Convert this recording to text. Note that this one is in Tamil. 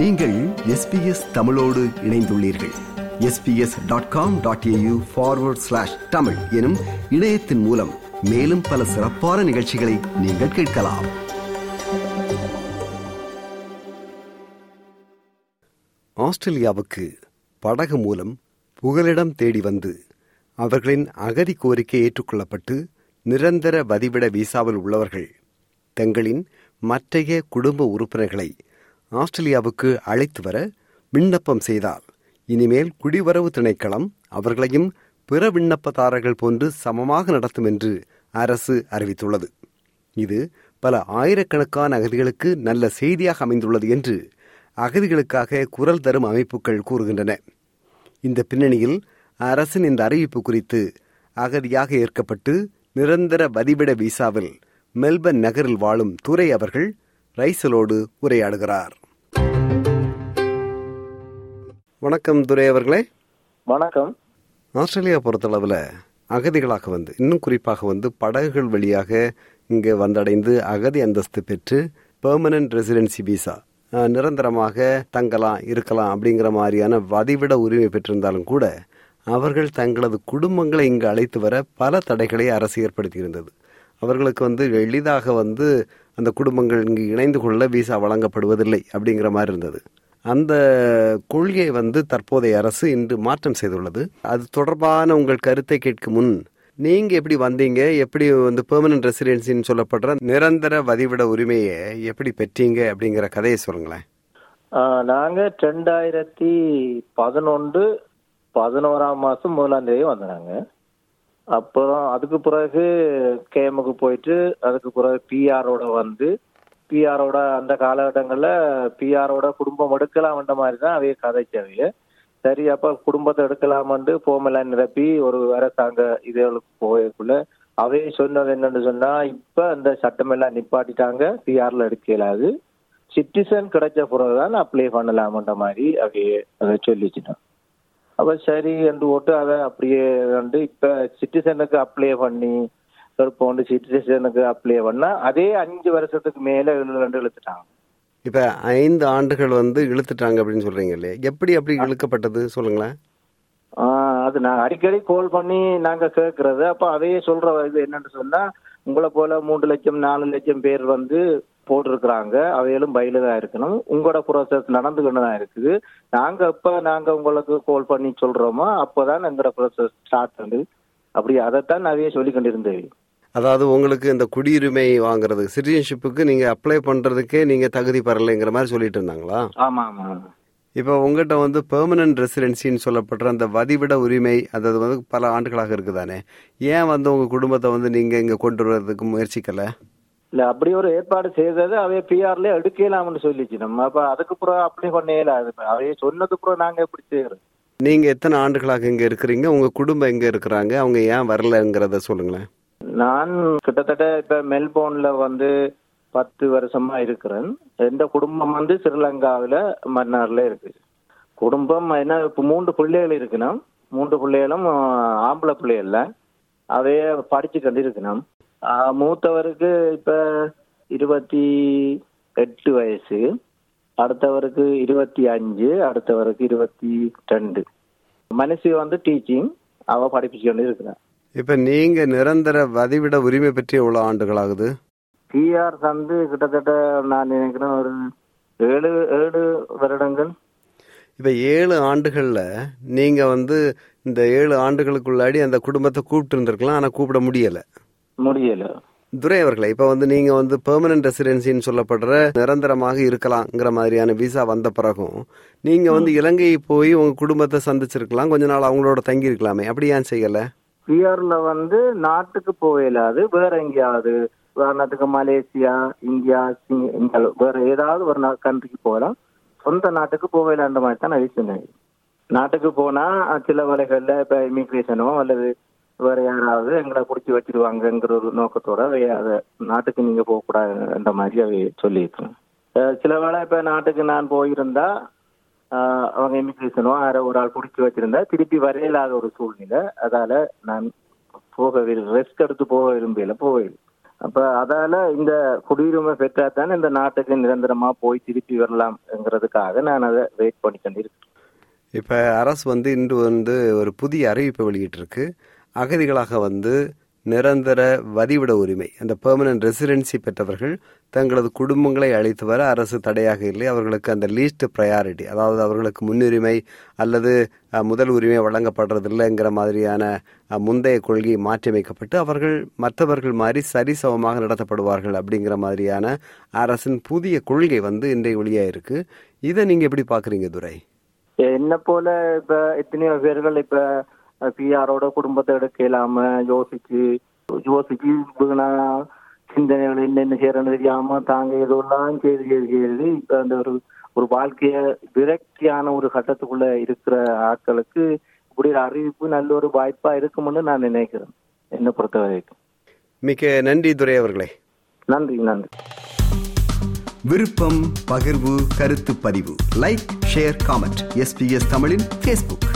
நீங்கள் எஸ்பிஎஸ் தமிழோடு இணைந்துள்ளீர்கள். SBS dot com dot AU forward slash Tamil எனும் இணையத்தின் மூலம் மேலும் பல சிறப்பான நிகழ்ச்சிகளை நீங்கள் கேட்கலாம். ஆஸ்திரேலியாவுக்கு படகு மூலம் புகலிடம் தேடி வந்து அவர்களின் அகதி கோரிக்கை ஏற்றுக்கொள்ளப்பட்டு நிரந்தர வதிவிட விசாவில் உள்ளவர்கள் தங்களின் மற்றைய குடும்ப உறுப்பினர்களை ஆஸ்திரேலியாவுக்கு அழைத்து வர விண்ணப்பம் செய்தால் இனிமேல் குடிவரவு திணைக்களம் அவர்களையும் பிற விண்ணப்பதாரர்கள் போன்று சமமாக நடத்தும் என்று அரசு அறிவித்துள்ளது. இது பல ஆயிரக்கணக்கான அகதிகளுக்கு நல்ல செய்தியாக அமைந்துள்ளது என்று அகதிகளுக்காக குரல் தரும் அமைப்புகள் கூறுகின்றன. இந்த பின்னணியில் அரசின் இந்த அறிவிப்பு குறித்து அகதியாக ஏற்கப்பட்டு நிரந்தர வதிவிட விசாவில் மெல்பர்ன் நகரில் வாழும் துரை அவர்கள் ரைசலோடு உரையாடுகிறார். வணக்கம் துரை அவர்களே. வணக்கம். ஆஸ்திரேலியா பொறுத்தளவில் அகதிகளாக வந்து இன்னும் குறிப்பாக வந்து படகுகள் வழியாக இங்கே வந்தடைந்து அகதி அந்தஸ்து பெற்று பெர்மனன்ட் ரெசிடென்சி விசா நிரந்தரமாக தங்கலாம் இருக்கலாம் அப்படிங்கிற மாதிரியான வதிவிட உரிமை பெற்றிருந்தாலும் கூட அவர்கள் தங்களது குடும்பங்களை இங்கு அழைத்து வர பல தடைகளை அரசு ஏற்படுத்தியிருந்தது. அவர்களுக்கு வந்து எளிதாக வந்து அந்த குடும்பங்கள் இங்கு இணைந்து கொள்ள விசா வழங்கப்படுவதில்லை அப்படிங்கிற மாதிரி இருந்தது. அந்த கொள்கையை வந்து தற்போதைய அரசு இன்று மாற்றம் செய்துள்ளது. அது தொடர்பான உங்கள் கருத்தை கேட்கும் முன் நீங்க எப்படி வந்தீங்க? எப்படி வந்து பெர்மனன்ட் ரெசிடென்சின்னு சொல்லப்படுற நிரந்தர வதிவிட உரிமையை எப்படி பெற்றீங்க? அப்படிங்கிற கதையை சொல்லுங்களேன். நாங்க ரெண்டாயிரத்தி பதினொன்று பதினோராம் மாசம் முதலாம் தேதி வந்தாங்க அப்புறம் அதுக்கு பிறகு கேமுக்கு போயிட்டு அதுக்கு பிறகு பிஆரோட வந்து பிஆரோட அந்த காலகட்டங்களில் பிஆரோட குடும்பம் எடுக்கலாம்ன்ற மாதிரி தான் அவைய கதைச்சவைய சரி அப்ப குடும்பத்தை எடுக்கலாமன்ட்டு போமெல்லாம் நிரப்பி ஒரு அரசாங்க இதுகளுக்கு போயக்குள்ள அவைய சொன்னது என்னன்னு சொன்னா இப்ப அந்த சட்டமெல்லாம் நிப்பாட்டிட்டாங்க பிஆர்ல எடுக்க இயலாது சிட்டிசன் கிடைச்ச பிறகுதான் அப்ளை பண்ணலாமன்ற மாதிரி அவைய அதை சொல்லிச்சுட்டான் அப்ப சரி என்று போட்டு அதை அப்படியே வந்து இப்ப சிட்டிசனுக்கு அப்ளை பண்ணி இப்போ வந்து சிட்டிசனுக்கு அப்ளை பண்ணா அதே அஞ்சு வருஷத்துக்கு மேல ரெண்டு இழுத்துட்டாங்க. இப்ப ஐந்து ஆண்டுகள் வந்து இழுத்துட்டாங்க அப்படின்னு சொல்றீங்க இல்லையா? எப்படி அப்படி இழுக்கப்பட்டது? சொல்லுங்களேன். அது நான் அடிக்கடி கால் பண்ணி நாங்க கேட்கறது அப்ப அதையே சொல்ற இது என்னன்னு சொன்னா உங்களை போல மூன்று லட்சம் நாலு லட்சம் பேர் வந்து போட்டிருக்கிறாங்க. அவைகளும் பயில தான் இருக்கணும். உங்களோட ப்ராசஸ் நடந்துகிட்டு தான் இருக்குது. நாங்க எப்ப நாங்க உங்களுக்கு கால் பண்ணி சொல்றோமோ அப்போதான் எங்களோட ப்ராசஸ் ஸ்டார்ட் பண்ணுது அப்படி அதைத்தான் நிறைய சொல்லி கொண்டிருந்தேன் அதாவது உங்களுக்கு இந்த குடியுரிமை வாங்குறது சிட்டிசன்ஷிப்புக்கு நீங்க அப்ளை பண்றதுக்கே நீங்க தகுதி பெறலைங்கிற மாதிரி சொல்லிட்டு இருந்தாங்களா? ஆமா ஆமா இப்போ உங்ககிட்ட வந்து பெர்மனன்ட் ரெசிடென்சின்னு சொல்லப்படுற அந்த வதிவிட உரிமை அதாவது வந்து பல ஆண்டுகளாக இருக்குதானே? ஏன் வந்து உங்க குடும்பத்தை வந்து நீங்க இங்க கொண்டு வர்றதுக்கு முயற்சிக்கல? இல்ல அப்படி ஒரு ஏற்பாடு செய்தது அவைய பிஆர்ல எடுக்கலாம்னு சொல்லிச்சு. நம்ம அப்ப அதுக்கு பிறகு அப்ளை பண்ணல. அவைய சொன்னது பிறகு நாங்க எப்படி செய்யறது? நீங்க எத்தனை ஆண்டுகளாக இங்க இருக்கிறீங்க? உங்க குடும்பம் எங்க இருக்கிறாங்க? அவங்க ஏன் வரலங்கிறத சொல்லுங்களேன். நான் கிட்டத்தட்ட இப்ப மெல்போர்ன்ல வந்து பத்து வருஷமா இருக்கிறேன். எந்த குடும்பம் வந்து ஸ்ரீலங்காவில மன்னார்ல இருக்கு. குடும்பம் என்ன இப்போ மூன்று பிள்ளைகள் இருக்கணும். மூன்று பிள்ளைகளும் ஆம்பளை பிள்ளைகள்ல அதைய படிச்சு கண்டிருக்கணும். மூத்தவருக்கு இப்ப இருபத்தி எட்டு வயசு. அடுத்தவருக்கு இருபத்தி அஞ்சு அடுத்தவருக்கு இருபத்தி ரெண்டு. மனசு வந்து டீச்சிங் அவ படிப்பிச்சு கொண்டு இருக்கிறான் இப்ப நீங்க நிரந்தர வதிவிட உரிமை பற்றி எவ்வளவு ஆண்டுகள் ஆகுது பிஆர் வந்து கிட்டத்தட்ட நான் நினைக்கிறேன் ஒரு ஏழு ஏழு வருடங்கள். இப்ப ஏழு ஆண்டுகள்ல நீங்க வந்து இந்த ஏழு ஆண்டுகளுக்குள்ளாடி அந்த குடும்பத்தை கூப்பிட்டு இருந்திருக்கலாம் ஆனா கூப்பிட முடியல. முடியல. துரை அவர்களே இப்ப வந்து நீங்க வந்து பெர்மனன்ட் ரெசிடென்சின்னு சொல்லப்படுற நிரந்தரமாக இருக்கலாங்கிற மாதிரியான விசா வந்த பிறகும் நீங்க வந்து இலங்கை போய் உங்க குடும்பத்தை சந்திச்சிருக்கலாம் கொஞ்ச நாள் அவங்களோட தங்கி இருக்கலாமே அப்படி ஏன் செய்யல? பிஆர்ல வந்து நாட்டுக்கு போகலாது வேற எங்கேயாவது உதாரணத்துக்கு மலேசியா இந்தியா வேற ஏதாவது ஒரு கண்ட்ரிக்கு போகலாம். சொந்த நாட்டுக்கு போகலான்ற மாதிரி தான் நான் சொன்னேன். நாட்டுக்கு போனா சில வேலைகள்ல இப்ப இமிக்ரேஷனோ அல்லது வேற யாராவது எங்களை பிடிச்சி வச்சிருவாங்கங்கிற ஒரு நோக்கத்தோட அதை நாட்டுக்கு நீங்க போகக்கூடாதுன்ற மாதிரி அவை சொல்லியிருக்கேன். சில வேளை இப்ப நாட்டுக்கு நான் போயிருந்தா அவங்க இமிகிரேஷனோ யாரோ ஒரு ஆள் பிடிச்சி வச்சிருந்தா திருப்பி வரையிலாத ஒரு சூழ்நிலை. அதால நான் போக ரெஸ்ட் எடுத்து போக விரும்பல போகல அப்ப அதால இந்த குடியுரிமை பெற்றாதான் இந்த நாட்டுக்கு நிரந்தரமா போய் திருப்பி வரலாம்ங்கிறதுக்காக நான் அதை வெயிட் பண்ணி கொண்டிருக்கேன் இப்போ அரசு வந்து இன்று வந்து ஒரு புதிய அறிவிப்பை வெளியிட்டிருக்கு. அகதிகளாக வந்து நிரந்தர வதிவிட உரிமை. அந்த பெர்மனன்ட் ரெசிடென்சி பெற்றவர்கள் தங்களது குடும்பங்களை அழைத்து வர அரசு தடையாக இல்லை. அவர்களுக்கு அந்த லீஸ்ட் ப்ரையாரிட்டி அதாவது அவர்களுக்கு முன்னுரிமை அல்லது முதல் உரிமை வழங்கப்படுறதில்லைங்கிற மாதிரியான முந்தைய கொள்கை மாற்றியமைக்கப்பட்டு அவர்கள் மற்றவர்கள் மாதிரி சரிசமமாக நடத்தப்படுவார்கள் அப்படிங்கிற மாதிரியான அரசின் புதிய கொள்கை வந்து இன்றைய வெளியாயிருக்கு இதை நீங்க எப்படி பாக்குறீங்க துரை? என்ன போல இப்ப எத்தனையோ பேர்கள் இப்ப பிஆரோட குடும்பத்தை எடுக்க இல்லாம யோசிச்சு யோசிச்சு வீணா சிந்தனைகள் என்னென்ன செய்யறன்னு தெரியாம தாங்க எதெல்லாம் செய்து செய்து செய்து இப்ப அந்த ஒரு ஒரு வாழ்க்கைய விரக்தியான ஒரு கட்டத்துக்குள்ள இருக்கிற ஆட்களுக்கு இப்படி ஒரு அறிவிப்பு நல்ல ஒரு வாய்ப்பா இருக்கும்னு நான் நினைக்கிறேன். என்னை பொறுத்த வரைக்கும் மிக்க நன்றி துரை அவர்களே. நன்றி நன்றி. விருப்பம் பகிர்வு கருத்து பதிவு. லைக் ஷேர் காமெண்ட் எஸ்பிஎஸ் தமிழின் ஃபேஸ்புக்